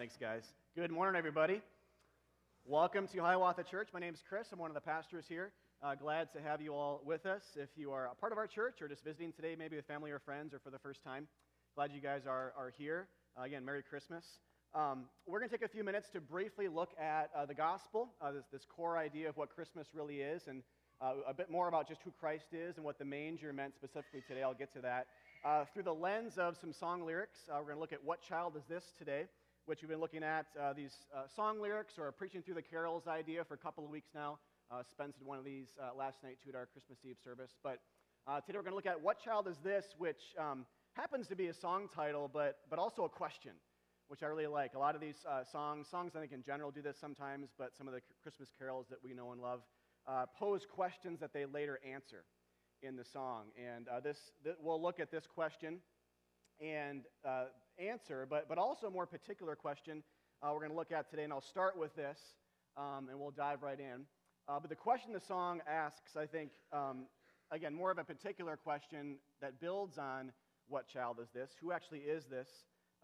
Thanks, guys. Good morning, everybody. Welcome to Hiawatha Church. My name is Chris. I'm one of the pastors here. Uh, glad to have you all with us. If you are a part of our church or just visiting today, maybe with family or friends or for the first time, glad you guys are, are here. Uh, again, Merry Christmas. Um, we're going to take a few minutes to briefly look at uh, the gospel, uh, this, this, core idea of what Christmas really is, and uh, a bit more about just who Christ is and what the manger meant specifically today. I'll get to that. Uh, through the lens of some song lyrics, we're going to look at What Child Is This today? Which we've been looking at uh, these uh, song lyrics or preaching through the carols idea for a couple of weeks now. Uh, Spence did one of these uh, last night too at our Christmas Eve service. But uh, today we're going to look at What Child Is This, which um, happens to be a song title, but, but also a question, which I really like. A lot of these uh, songs, songs I think in general do this sometimes, but some of the Christmas carols that we know and love pose questions that they later answer in the song. And this, th- we'll look at this question and answer, but, but also a more particular question uh, we're going to look at today. And I'll start with this, um, and we'll dive right in. Uh, but the question the song asks, I think, um, again, more of a particular question that builds on what child is this? Who actually is this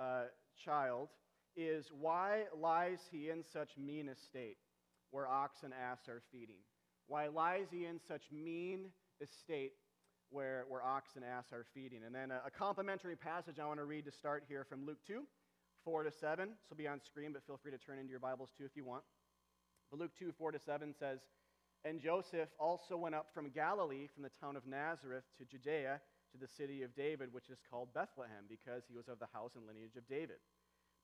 uh, child? Is why lies he in such mean estate where ox and ass are feeding? Why lies he in such mean estate where, where ox and ass are feeding. And then a, a complementary passage I want to read to start here from Luke 2, 4 to 7. This will be on screen, but feel free to turn into your Bibles too if you want. But Luke 2, 4 to 7 says, And Joseph also went up from Galilee, from the town of Nazareth to Judea, to the city of David, which is called Bethlehem, because he was of the house and lineage of David,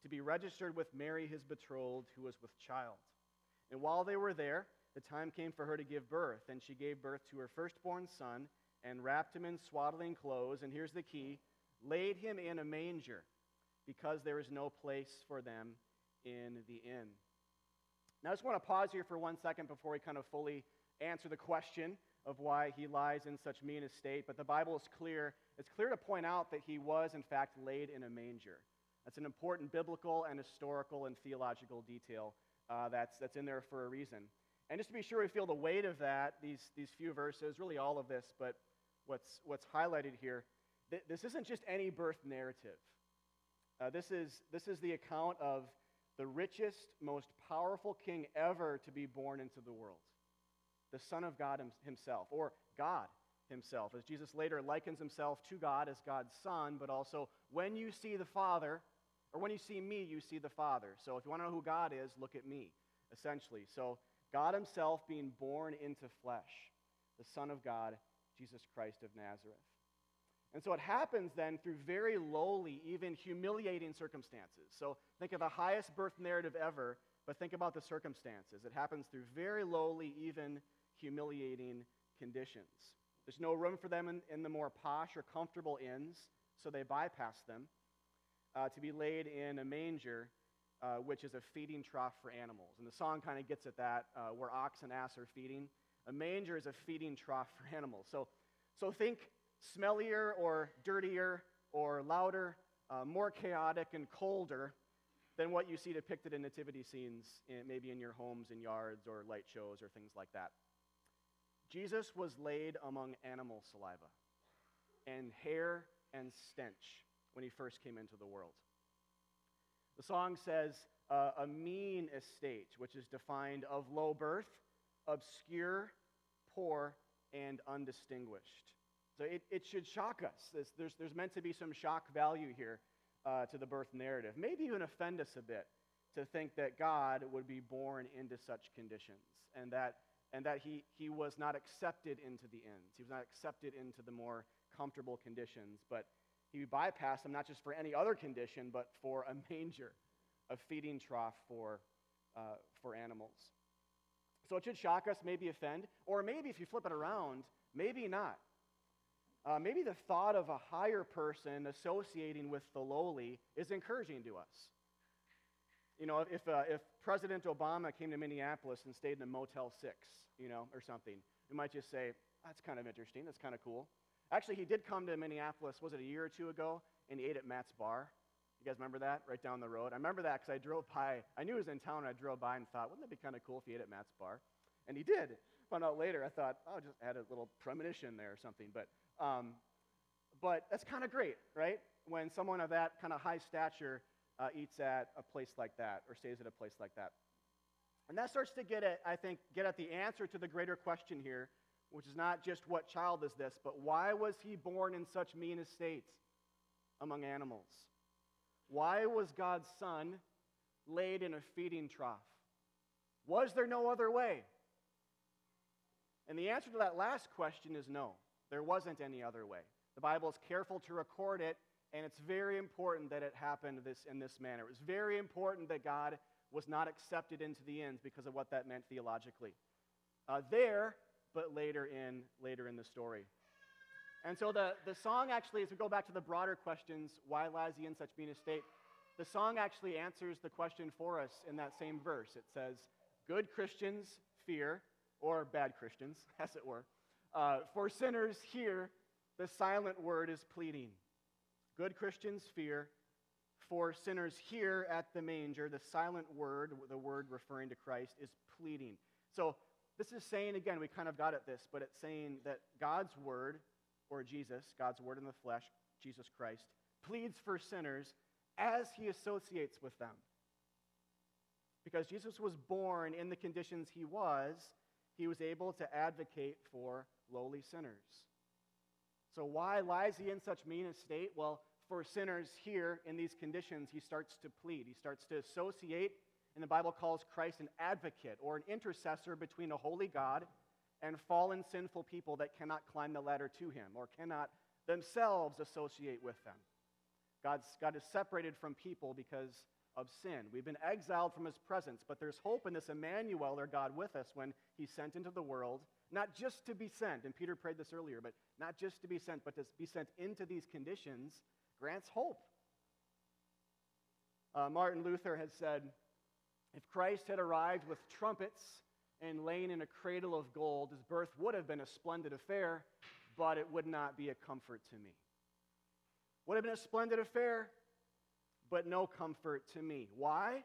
to be registered with Mary, his betrothed, who was with child. And while they were there, the time came for her to give birth, and she gave birth to her firstborn son and wrapped him in swaddling clothes, and here's the key laid him in a manger because there is no place for them in the inn. Now, I just want to pause here for one second before we kind of fully answer the question of why he lies in such mean estate. But the Bible is clear. It's clear to point out that he was, in fact, laid in a manger. That's an important biblical and historical and theological detail uh, that's, that's in there for a reason. And just to be sure we feel the weight of that, these, these few verses, really all of this, but what's, what's highlighted here. This isn't just any birth narrative. Uh, this, is, this is the account of the richest, most powerful king ever to be born into the world the Son of God himself, or God himself, as Jesus later likens himself to God as God's Son, but also when you see the Father, or when you see me, you see the Father. So if you want to know who God is, look at me, essentially. So God himself being born into flesh, the Son of God Jesus Christ of Nazareth. And so it happens then through very lowly, even humiliating circumstances. So think of the highest birth narrative ever, but think about the circumstances. It happens through very lowly, even humiliating conditions. There's no room for them in, in the more posh or comfortable inns, so they bypass them uh, to be laid in a manger, uh, which is a feeding trough for animals. And the song kind of gets at that, uh, where ox and ass are feeding. A manger is a feeding trough for animals. So, so think smellier or dirtier or louder, uh, more chaotic and colder than what you see depicted in nativity scenes, in, maybe in your homes and yards or light shows or things like that. Jesus was laid among animal saliva and hair and stench when he first came into the world. The song says, uh, a mean estate, which is defined of low birth obscure, poor, and undistinguished. So it, it should shock us. There's, there's, there's, meant to be some shock value here uh, to the birth narrative. Maybe even offend us a bit to think that God would be born into such conditions and that, and that he, he was not accepted into the inns. He was not accepted into the more comfortable conditions, but he bypassed them not just for any other condition, but for a manger, a feeding trough for, uh, for animals. So it should shock us, maybe offend, or maybe if you flip it around, maybe not. Uh, maybe the thought of a higher person associating with the lowly is encouraging to us. You know, if, uh, if President Obama came to Minneapolis and stayed in a Motel 6, you know, or something, we might just say, that's kind of interesting, that's kind of cool. Actually, he did come to Minneapolis, was it a year or two ago, and he ate at Matt's Bar. You guys remember that? Right down the road. I remember that because I drove by. I knew he was in town, and I drove by and thought, wouldn't that be kind of cool if he ate at Matt's bar? And he did. Found out later, I thought, oh, just add a little premonition there or something. But, um, but that's kind of great, right? When someone of that kind of high stature uh, eats at a place like that or stays at a place like that. And that starts to get at, I think, get at the answer to the greater question here, which is not just what child is this, but why was he born in such mean estates among animals? Why was God's son laid in a feeding trough? Was there no other way? And the answer to that last question is no. There wasn't any other way. The Bible is careful to record it, and it's very important that it happened this, in this manner. It was very important that God was not accepted into the ends because of what that meant theologically. Uh, there, but later in, later in the story. And so the, the song actually, as we go back to the broader questions, why lies he in such mean estate? The song actually answers the question for us in that same verse. It says, Good Christians fear, or bad Christians, as it were. Uh, for sinners, here, the silent word is pleading. Good Christians fear. For sinners, here at the manger, the silent word, the word referring to Christ, is pleading. So this is saying, again, we kind of got at this, but it's saying that God's word, or Jesus, God's word in the flesh, Jesus Christ, pleads for sinners as he associates with them. Because Jesus was born in the conditions he was, he was able to advocate for lowly sinners. So, why lies he in such mean estate? Well, for sinners here in these conditions, he starts to plead. He starts to associate, and the Bible calls Christ an advocate or an intercessor between a holy God and fallen sinful people that cannot climb the ladder to him or cannot themselves associate with them. God's, God is separated from people because of sin. We've been exiled from his presence, but there's hope in this Emmanuel, our God, with us when he's sent into the world, not just to be sent, and Peter prayed this earlier, but not just to be sent, but to be sent into these conditions grants hope. Uh, Martin Luther has said if Christ had arrived with trumpets and laying in a cradle of gold, his birth would have been a splendid affair, but it would not be a comfort to me. Would have been a splendid affair, but no comfort to me. Why?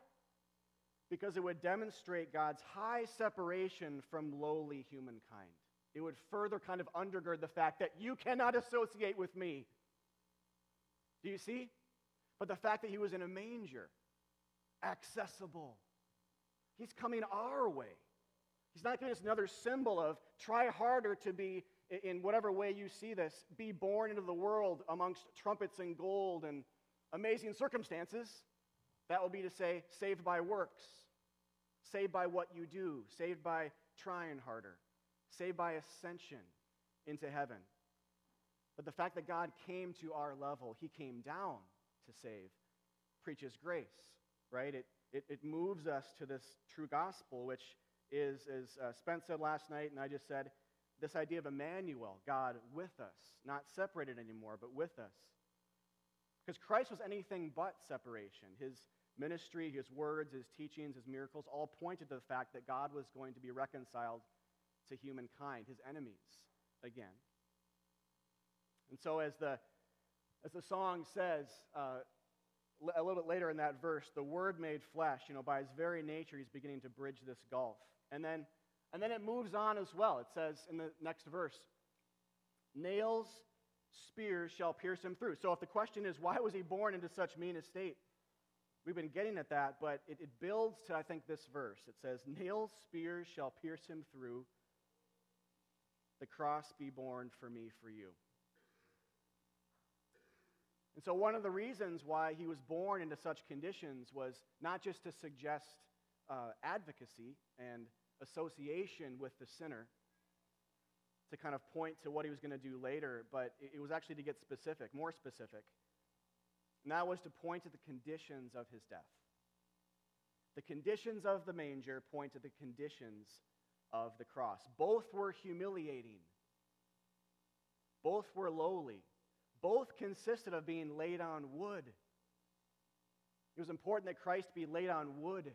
Because it would demonstrate God's high separation from lowly humankind. It would further kind of undergird the fact that you cannot associate with me. Do you see? But the fact that he was in a manger, accessible, he's coming our way. He's not giving us another symbol of try harder to be, in whatever way you see this, be born into the world amongst trumpets and gold and amazing circumstances. That will be to say, saved by works, saved by what you do, saved by trying harder, saved by ascension into heaven. But the fact that God came to our level, He came down to save, preaches grace, right? It, it, it moves us to this true gospel, which is, as uh, Spence said last night, and I just said, this idea of Emmanuel, God with us, not separated anymore, but with us. Because Christ was anything but separation. His ministry, his words, his teachings, his miracles all pointed to the fact that God was going to be reconciled to humankind, his enemies, again. And so, as the, as the song says, uh, a little bit later in that verse, the Word made flesh, you know, by his very nature, he's beginning to bridge this gulf. And then, and then it moves on as well. It says in the next verse, nails spears shall pierce him through. So if the question is, why was he born into such mean estate? We've been getting at that, but it, it builds to, I think, this verse. It says, Nails, spears shall pierce him through. The cross be borne for me, for you. And so, one of the reasons why he was born into such conditions was not just to suggest uh, advocacy and association with the sinner, to kind of point to what he was going to do later, but it was actually to get specific, more specific. And that was to point to the conditions of his death. The conditions of the manger point to the conditions of the cross. Both were humiliating, both were lowly, both consisted of being laid on wood. It was important that Christ be laid on wood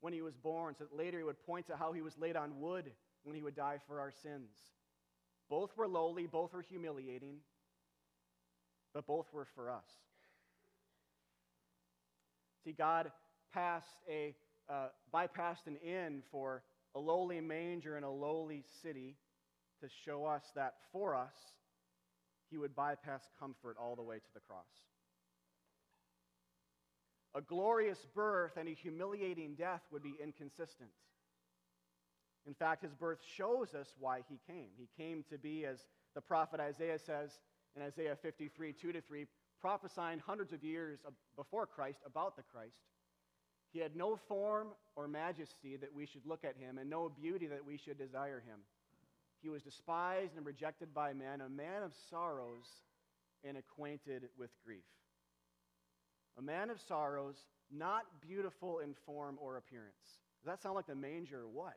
when he was born, so that later he would point to how he was laid on wood when he would die for our sins. Both were lowly, both were humiliating, but both were for us. See, God passed a, uh, bypassed an inn for a lowly manger in a lowly city to show us that for us, he would bypass comfort all the way to the cross. A glorious birth and a humiliating death would be inconsistent. In fact, his birth shows us why he came. He came to be, as the prophet Isaiah says in Isaiah 53 2 to 3, prophesying hundreds of years before Christ about the Christ. He had no form or majesty that we should look at him, and no beauty that we should desire him. He was despised and rejected by men, a man of sorrows and acquainted with grief. A man of sorrows, not beautiful in form or appearance. Does that sound like the manger or what?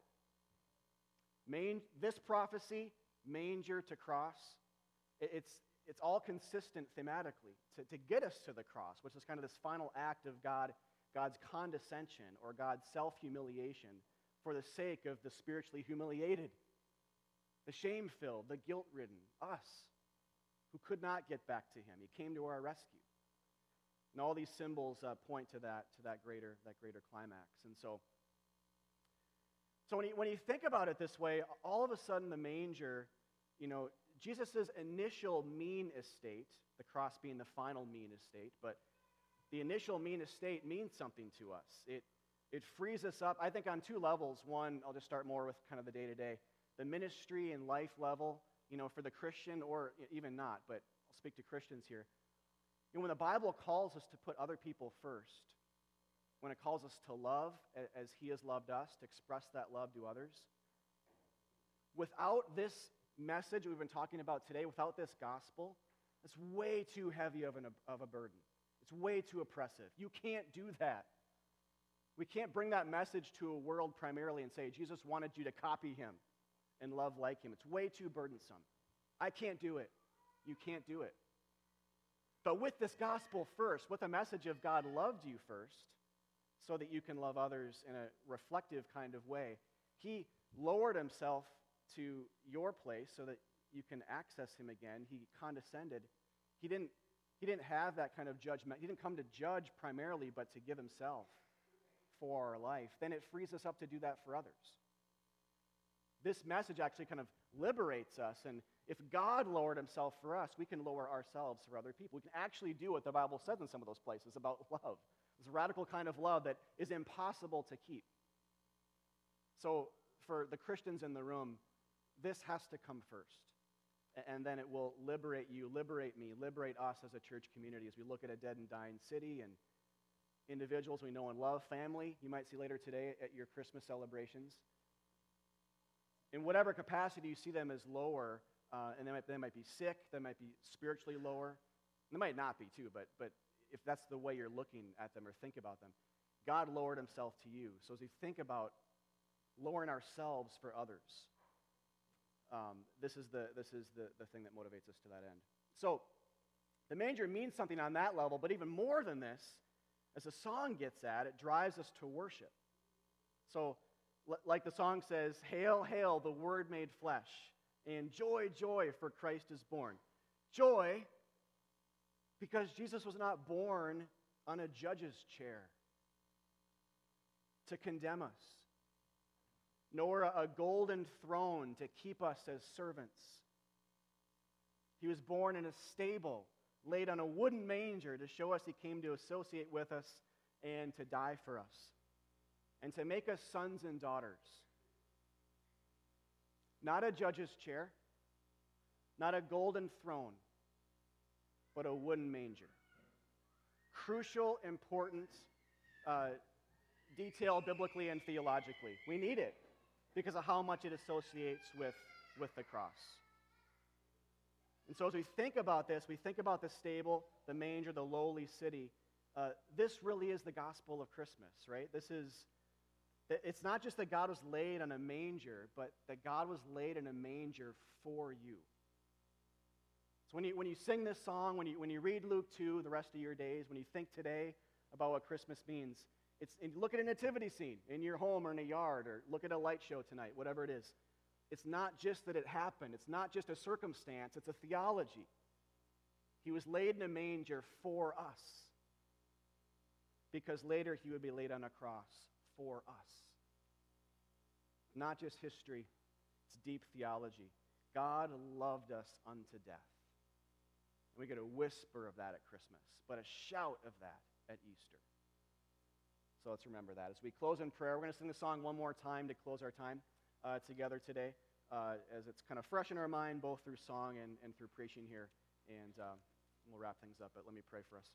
This prophecy, manger to cross, it's, it's all consistent thematically to, to get us to the cross, which is kind of this final act of God, God's condescension or God's self humiliation for the sake of the spiritually humiliated, the shame filled, the guilt ridden, us who could not get back to him. He came to our rescue. And all these symbols uh, point to that, to that greater, that greater climax. And so, so when you, when you think about it this way, all of a sudden the manger, you know, Jesus' initial mean estate, the cross being the final mean estate, but the initial mean estate means something to us. It, it frees us up, I think, on two levels. One, I'll just start more with kind of the day to day. The ministry and life level, you know, for the Christian or even not, but I'll speak to Christians here. You know, when the Bible calls us to put other people first, when it calls us to love as He has loved us, to express that love to others, without this message we've been talking about today, without this gospel, it's way too heavy of, an, of a burden. It's way too oppressive. You can't do that. We can't bring that message to a world primarily and say, Jesus wanted you to copy him and love like him. It's way too burdensome. I can't do it. You can't do it. But with this gospel first, with a message of God loved you first, so that you can love others in a reflective kind of way, he lowered himself to your place so that you can access him again. He condescended. He didn't, he didn't have that kind of judgment. He didn't come to judge primarily, but to give himself for our life. Then it frees us up to do that for others. This message actually kind of liberates us. And if God lowered himself for us, we can lower ourselves for other people. We can actually do what the Bible says in some of those places about love. This radical kind of love that is impossible to keep. So, for the Christians in the room, this has to come first. And then it will liberate you, liberate me, liberate us as a church community as we look at a dead and dying city and individuals we know and love, family, you might see later today at your Christmas celebrations. In whatever capacity you see them as lower, uh, and they might, they might be sick, they might be spiritually lower. They might not be, too, but, but if that's the way you're looking at them or think about them, God lowered himself to you. So as we think about lowering ourselves for others, um, this is, the, this is the, the thing that motivates us to that end. So, the manger means something on that level, but even more than this, as the song gets at, it drives us to worship. So, like the song says, Hail, hail, the Word made flesh, and joy, joy, for Christ is born. Joy, because Jesus was not born on a judge's chair to condemn us nor a golden throne to keep us as servants. He was born in a stable, laid on a wooden manger to show us he came to associate with us and to die for us, and to make us sons and daughters. Not a judge's chair, not a golden throne, but a wooden manger. Crucial, important uh, detail biblically and theologically. We need it because of how much it associates with, with the cross. And so, as we think about this, we think about the stable, the manger, the lowly city. Uh, this really is the gospel of Christmas, right? This is, it's not just that God was laid on a manger, but that God was laid in a manger for you. So, when you, when you sing this song, when you, when you read Luke 2 the rest of your days, when you think today about what Christmas means, it's, look at a nativity scene in your home or in a yard, or look at a light show tonight, whatever it is. It's not just that it happened, it's not just a circumstance, it's a theology. He was laid in a manger for us, because later he would be laid on a cross for us. Not just history, it's deep theology. God loved us unto death. And we get a whisper of that at Christmas, but a shout of that at Easter. So let's remember that. As we close in prayer, we're going to sing the song one more time to close our time uh, together today, uh, as it's kind of fresh in our mind, both through song and, and through preaching here. And uh, we'll wrap things up, but let me pray for us.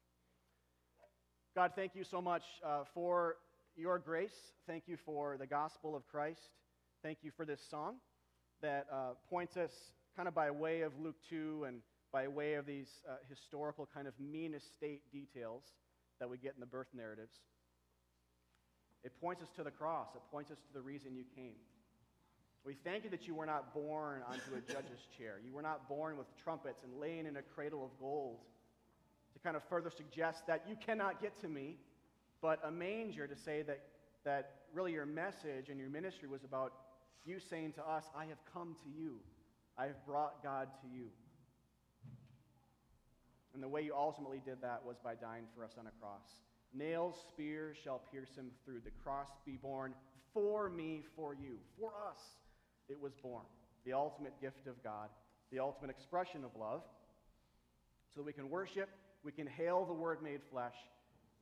God, thank you so much uh, for your grace. Thank you for the gospel of Christ. Thank you for this song that uh, points us kind of by way of Luke 2 and by way of these uh, historical kind of mean estate details that we get in the birth narratives. It points us to the cross. It points us to the reason you came. We thank you that you were not born onto a judge's chair. You were not born with trumpets and laying in a cradle of gold to kind of further suggest that you cannot get to me, but a manger to say that, that really your message and your ministry was about you saying to us, I have come to you. I have brought God to you. And the way you ultimately did that was by dying for us on a cross. Nails, spears shall pierce him through. The cross be borne for me, for you. For us, it was borne. The ultimate gift of God, the ultimate expression of love. So that we can worship, we can hail the Word made flesh,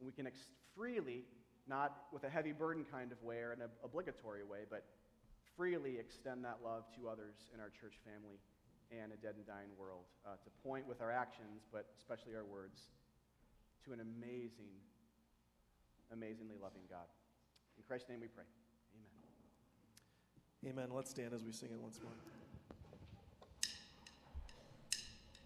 and we can ex- freely, not with a heavy burden kind of way or an ob- obligatory way, but freely extend that love to others in our church family and a dead and dying world. Uh, to point with our actions, but especially our words, to an amazing, amazingly loving God. In Christ's name we pray. Amen. Amen. Let's stand as we sing it once more.